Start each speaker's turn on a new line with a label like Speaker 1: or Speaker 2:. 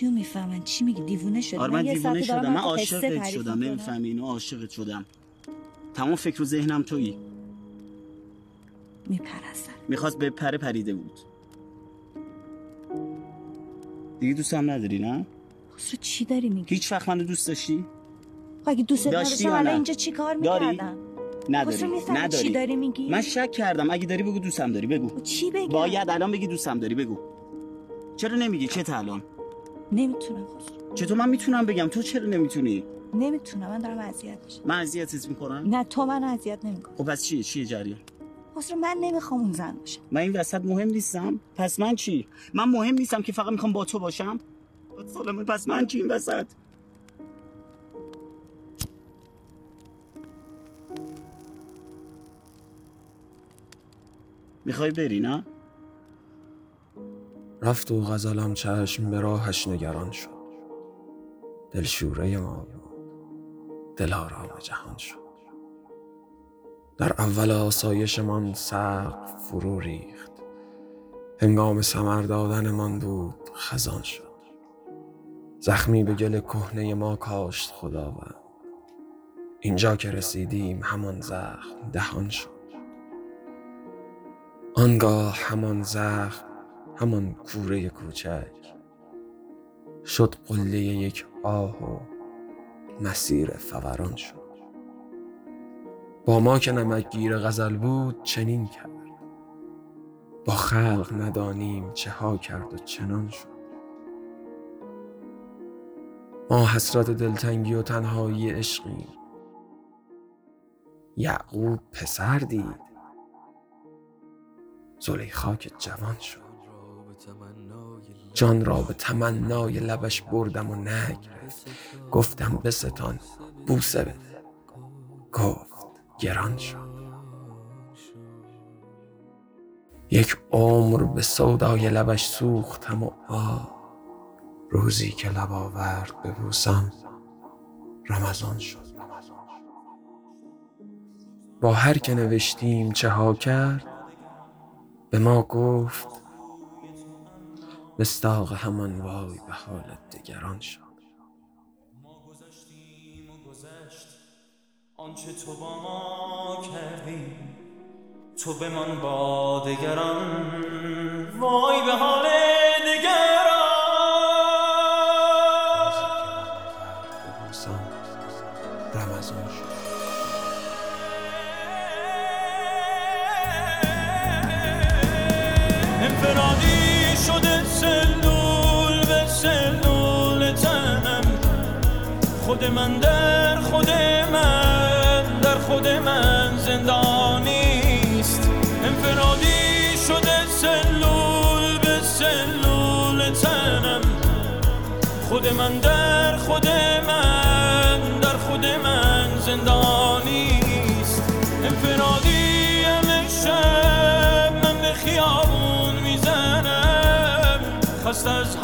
Speaker 1: چیو می‌فهمن؟ چی میگی؟ دیوونه شدی.
Speaker 2: آره من دیوونه شدم. من عاشقت شدم. نمی‌فهمی؟ اینو عاشقت شدم. تمام فکر و ذهنم تویی.
Speaker 1: میپرستن
Speaker 2: می‌خواست به پره پریده بود. دیگه دوست هم نداری نه؟
Speaker 1: خسرو چی داری میگی؟
Speaker 2: هیچ وقت منو دوست داشتی؟
Speaker 1: خب اگه دوست
Speaker 2: داشتی نه؟
Speaker 1: اینجا چی کار؟ می‌کردم؟
Speaker 2: نداری
Speaker 1: می‌فهمی چی
Speaker 2: نداری.
Speaker 1: داری میگی؟
Speaker 2: من شک کردم. اگه داری بگو دوستم داری بگو.
Speaker 1: چی بگم؟
Speaker 2: باید الان بگی دوستم داری بگو. چرا نمیگی؟ چه الان
Speaker 1: نمی‌تونم. خسرو
Speaker 2: چطور من می‌تونم بگم؟ تو چرا نمی‌تونی؟
Speaker 1: نمی‌تونم. من دارم اذیت میشم.
Speaker 2: من اذیتت می‌کنم؟
Speaker 1: نه تو من اذیت نمیکن
Speaker 2: خب پس چیه چیه جریان؟
Speaker 1: خسرو من نمی‌خوام اون زن باشم
Speaker 2: من این وسط مهم نیستم. پس من چی؟ من مهم نیستم که فقط می‌خوام با تو باشم؟ سالمه پس من چی این وسط؟ می‌خوای بری نه؟
Speaker 3: رفت و غزلم چشم به راهش نگران شد. دلشوره ما بود دل آرام جهان شد. در اول آسایشمان سقف فرو ریخت. هنگام سمر دادنمان بود خزان شد. زخمی به گل کهنه ما کاشت خداوند. اینجا که رسیدیم همان زخم دهان شد. آنگاه همان زخم همان کوره کوچک. شد قله یک آه و مسیر فوران شد. با ما که نمکگیر غزل بود چنین کرد. با خلق ندانیم چه ها کرد و چنان شد. ما حسرت دلتنگی و تنهایی عشقیم. یعقوب پسر دید. زلیخا که جوان شد. جان را به تمنای لبش بردم و نگرفت. گفتم بستان بوسه بده. گفت گران شد یک عمر به سودای لبش سوختم و آه روزی که لب آورد ببوسم رمضان شد. با هر که نوشتیم چه ها کرد به ما گفت مستاق همان وای به حالت دگران شد.
Speaker 4: گذشتیم و گذشت. آنچه تو با ما کردی تو بمان با دگران. وای به حال دگران
Speaker 3: رمضان شد.
Speaker 4: خود من در خود من در خود من زندانیست انفرادی شده سلول به سلول تنم. خود من در خود من در خود من زندانیست انفرادی همه شب من به خیابون می‌زنم. خست از